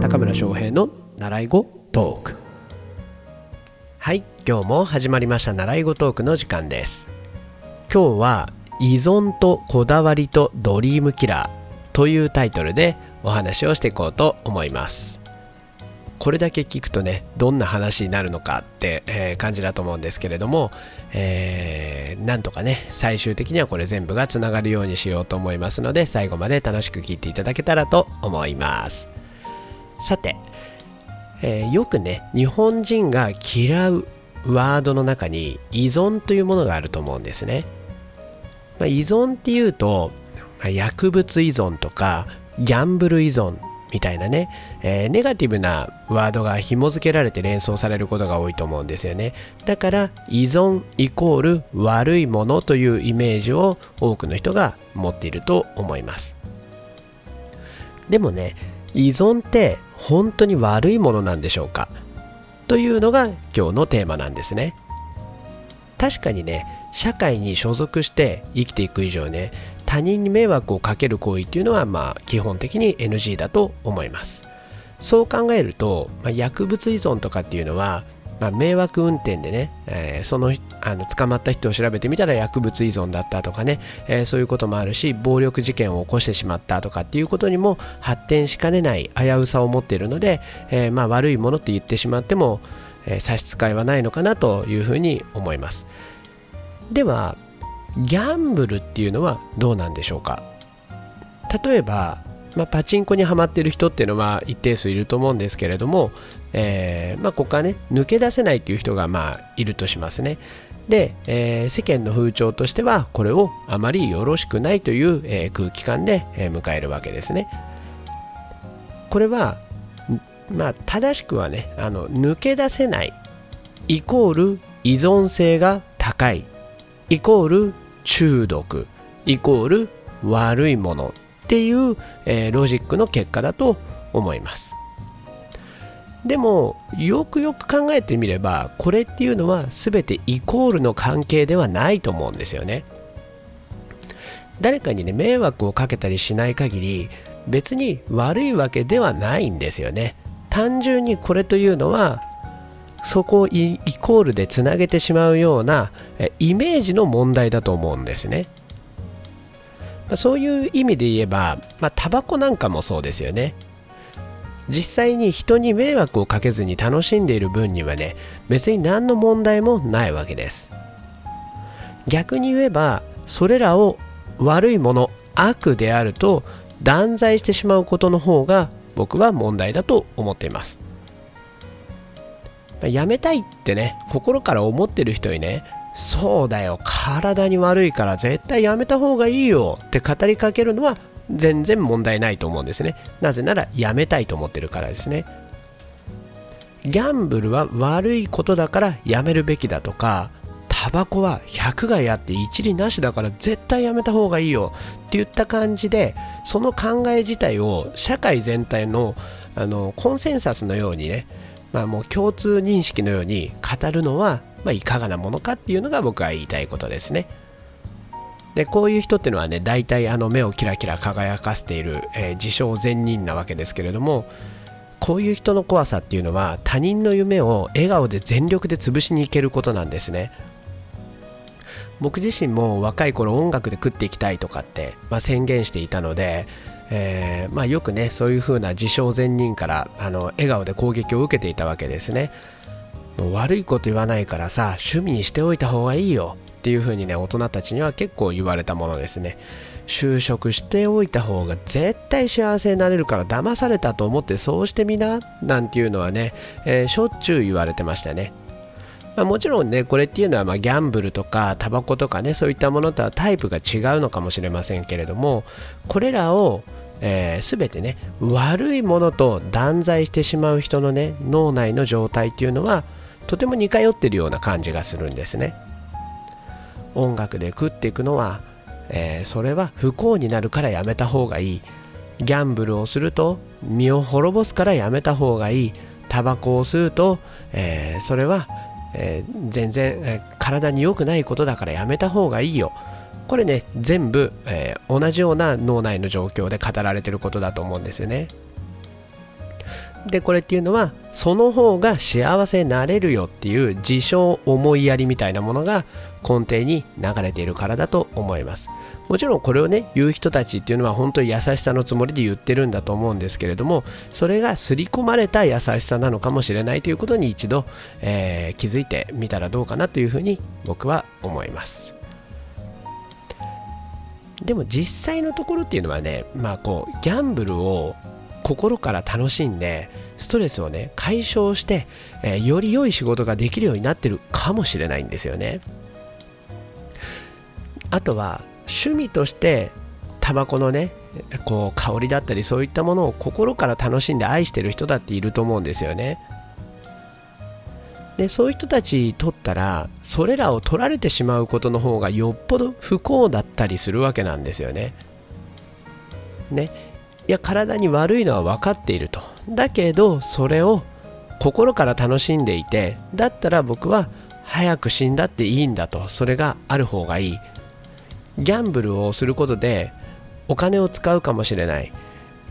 高村翔平の習い語トーク。はい今日も始まりました習い語トークの時間です。今日は依存とこだわりとドリームキラーというタイトルでお話をしていこうと思います。これだけ聞くとねどんな話になるのかって、えー、感じだと思うんですけれども、えー、なんとかね最終的にはこれ全部がつながるようにしようと思いますので最後まで楽しく聞いていただけたらと思います。さて、えー、よくね日本人が嫌うワードの中に依存というものがあると思うんですね、まあ、依存っていうと薬物依存とかギャンブル依存みたいなね、えー、ネガティブなワードが紐付けられて連想されることが多いと思うんですよね。だから依存イコール悪いものというイメージを多くの人が持っていると思います。でもね依存って本当に悪いものなんでしょうか？というのが今日のテーマなんですね。確かにね社会に所属して生きていく以上ね他人に迷惑をかける行為っていうのはまあ基本的に NG だと思います。そう考えると、まあ、薬物依存とかっていうのは、まあ、迷惑運転でね、えー、そのあの捕まった人を調べてみたら薬物依存だったとかね、えー、そういうこともあるし暴力事件を起こしてしまったとかっていうことにも発展しかねない危うさを持っているので、えー、まあ悪いものって言ってしまっても、え差し支えはないのかなというふうに思います。ではギャンブルっていうのはどうなんでしょうか？例えば、まあ、パチンコにはまってる人っていうのは一定数いると思うんですけれども、えー、まあ、ここからね抜け出せないっていう人がまあいるとしますね。で、えー、世間の風潮としてはこれをあまりよろしくないという、えー、空気感で、え迎えるわけですね。これはまあ正しくはねあの抜け出せないイコール依存性が高い。イコール中毒イコール悪いものっていう、えー、ロジックの結果だと思います。でもよくよく考えてみればこれっていうのは全てイコールの関係ではないと思うんですよね。誰かにね迷惑をかけたりしない限り別に悪いわけではないんですよね。単純にこれというのはそこをイコールでつなげてしまうようなイメージの問題だと思うんですね。まそういう意味で言えば、まあ、タバコなんかもそうですよね。実際に人に迷惑をかけずに楽しんでいる分にはね、別に何の問題もないわけです。逆に言えば、それらを悪いもの、悪であると断罪してしまうことの方が僕は問題だと思っています。やめたいってね心から思ってる人にねそうだよ体に悪いから絶対やめた方がいいよって語りかけるのは全然問題ないと思うんですね。なぜならやめたいと思ってるからですね。ギャンブルは悪いことだからやめるべきだとかタバコは100害あって一理なしだから絶対やめた方がいいよって言った感じでその考え自体を社会全体のあのコンセンサスのようにねまあ、もう共通認識のように語るのは、まあ、いかがなものかっていうのが僕は言いたいことですね。でこういう人っていうのはね大体あの目をキラキラ輝かせている、えー、自称善人なわけですけれどもこういう人の怖さっていうのは他人の夢を笑顔で全力で潰しにいけることなんですね。僕自身も若い頃音楽で食っていきたいとかって、まあ、宣言していたのでえー、まあ、よくねそういう風な自称善人からあの笑顔で攻撃を受けていたわけですね。もう悪いこと言わないからさ趣味にしておいた方がいいよっていう風にね大人たちには結構言われたものですね。就職しておいた方が絶対幸せになれるから騙されたと思ってそうしてみななんていうのはね、えー、しょっちゅう言われてましたね。まあ、もちろんねこれっていうのはまギャンブルとかタバコとかねそういったものとはタイプが違うのかもしれませんけれどもこれらをえー、全てね悪いものと断罪してしまう人のね脳内の状態っていうのはとても似通ってるような感じがするんですね。音楽で食っていくのは、えー、それは不幸になるからやめた方がいい。ギャンブルをすると身を滅ぼすからやめた方がいい。タバコを吸うと、えー、それは、えー、全然、え体に良くないことだからやめた方がいいよ。これね全部、えー、同じような脳内の状況で語られてることだと思うんですよね。でこれっていうのはその方が幸せになれるよっていう自称思いやりみたいなものが根底に流れているからだと思います。もちろんこれをね言う人たちっていうのは本当に優しさのつもりで言ってるんだと思うんですけれどもそれが刷り込まれた優しさなのかもしれないということに一度、えー、気づいてみたらどうかなというふうに僕は思います。でも実際のところっていうのはねまあこうギャンブルを心から楽しんでストレスをね解消して、えー、より良い仕事ができるようになってるかもしれないんですよね。あとは趣味としてタバコのねこう香りだったりそういったものを心から楽しんで愛してる人だっていると思うんですよね。でそういう人たちにとったらそれらを取られてしまうことの方がよっぽど不幸だったりするわけなんですよね。ね。いや体に悪いのは分かっていると。だけどそれを心から楽しんでいてだったら僕は早く死んだっていいんだと。それがある方がいい。ギャンブルをすることでお金を使うかもしれない。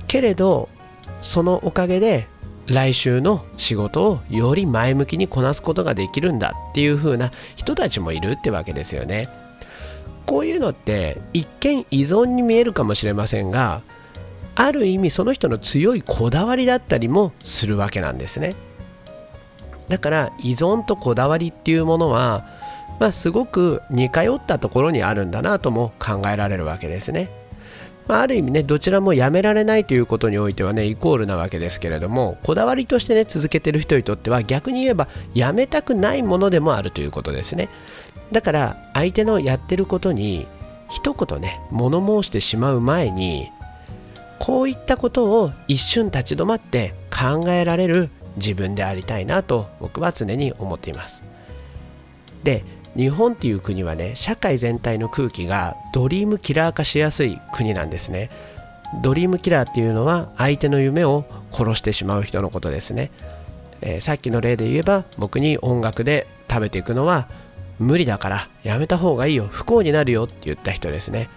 けれどそのおかげで来週の仕事をより前向きにこなすことができるんだ。っていう風な人たちもいるってわけですよね。こういうのって一見依存に見えるかもしれませんがある意味その人の強いこだわりだったりもするわけなんですね。だから依存とこだわりっていうものは、まあ、すごく似通ったところにあるんだなとも考えられるわけですね、まあ、ある意味ねどちらもやめられないということにおいてはねイコールなわけですけれどもこだわりとしてね続けてる人にとっては逆に言えばやめたくないものでもあるということですね。だから相手のやってることに一言ね物申してしまう前にこういったことを一瞬立ち止まって考えられる自分でありたいなと僕は常に思っています。で日本っていう国はね社会全体の空気がドリームキラー化しやすい国なんですね。ドリームキラーっていうのは相手の夢を殺してしまう人のことですね、えー、さっきの例で言えば僕に音楽で食べていくのは無理だからやめた方がいいよ不幸になるよって言った人ですね。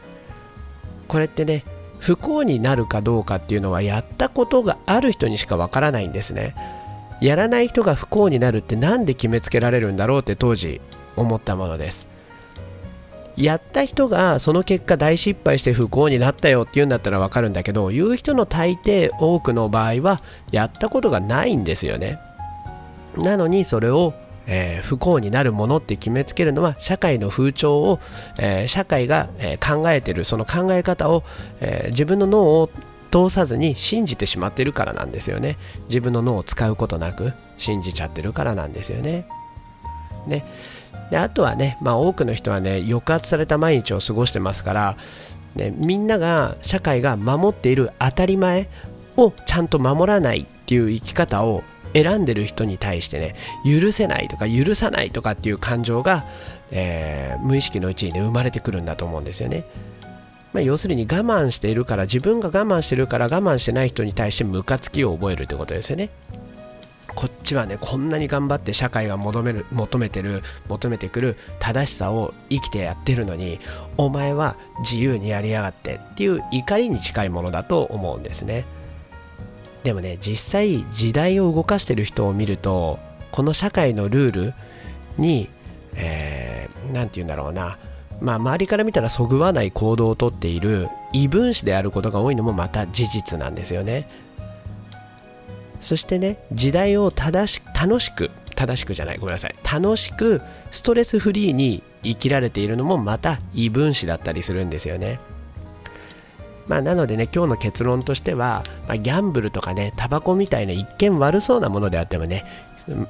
これってね不幸になるかどうかっていうのはやったことがある人にしかわからないんですね。やらない人が不幸になるって何で決めつけられるんだろうって当時思ったものです。やった人がその結果大失敗して不幸になったよって言うんだったらわかるんだけど言う人の大抵多くの場合はやったことがないんですよね。なのにそれをえー、不幸になるものって決めつけるのは社会の風潮を、えー、社会が、えー、考えてる。その考え方を、え自分の脳を通さずに信じてしまってるからなんですよね。自分の脳を使うことなく信じちゃってるからなんですよね。ね。であとはね、まあ、多くの人はね抑圧された毎日を過ごしてますから、ね、みんなが社会が守っている当たり前をちゃんと守らないっていう生き方を選んでる人に対してね許せないとか許さないとかっていう感情が、えー、無意識のうちにね生まれてくるんだと思うんですよね。まあ、要するに我慢しているから自分が我慢してるから我慢してない人に対してムカつきを覚えるってことですよね。こっちはねこんなに頑張って社会が求める求めてる求めてくる正しさを生きてやってるのにお前は自由にやりやがってっていう怒りに近いものだと思うんですね。でもね実際時代を動かしてる人を見るとこの社会のルールに何、えー、て言うんだろうな。まあ周りから見たらそぐわない行動をとっている異分子であることが多いのもまた事実なんですよね。そしてね時代を正し楽しく正しくじゃないごめんなさい。楽しくストレスフリーに生きられているのもまた異分子だったりするんですよね。まあ、なのでね今日の結論としては、まあ、ギャンブルとかねタバコみたいな一見悪そうなものであってもね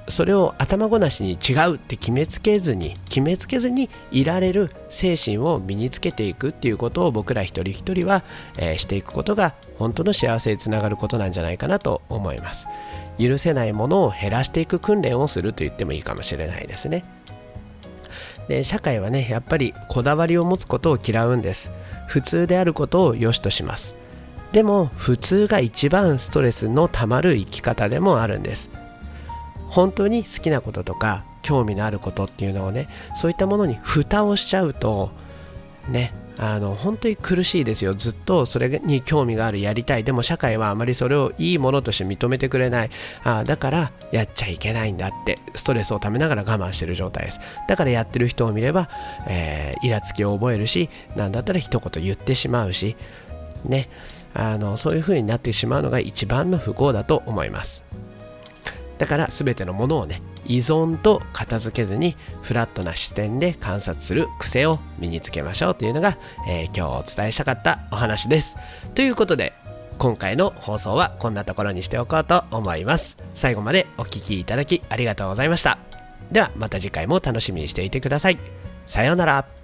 それを頭ごなしに違うって決めつけずに決めつけずにいられる精神を身につけていくっていうことを僕ら一人一人は、えー、していくことが本当の幸せにつながることなんじゃないかなと思います。許せないものを減らしていく訓練をすると言ってもいいかもしれないですね。で社会はねやっぱりこだわりを持つことを嫌うんです。普通であることを良しとします。でも普通が一番ストレスのたまる生き方でもあるんです。本当に好きなこととか興味のあることっていうのをねそういったものに蓋をしちゃうとねあの本当に苦しいですよ。ずっとそれに興味があるやりたい。でも社会はあまりそれをいいものとして認めてくれない。あだからやっちゃいけないんだって。ストレスをためながら我慢してる状態です。だからやってる人を見れば、えー、イラつきを覚えるし何だったら一言言ってしまうし。ね。あのそういう風になってしまうのが一番の不幸だと思います。だから全てのものをね依存と片付けずにフラットな視点で観察する癖を身につけましょうというのが、えー、今日お伝えしたかったお話です。ということで今回の放送はこんなところにしておこうと思います。最後までお聴きいただきありがとうございました。ではまた次回も楽しみにしていてください。さようなら。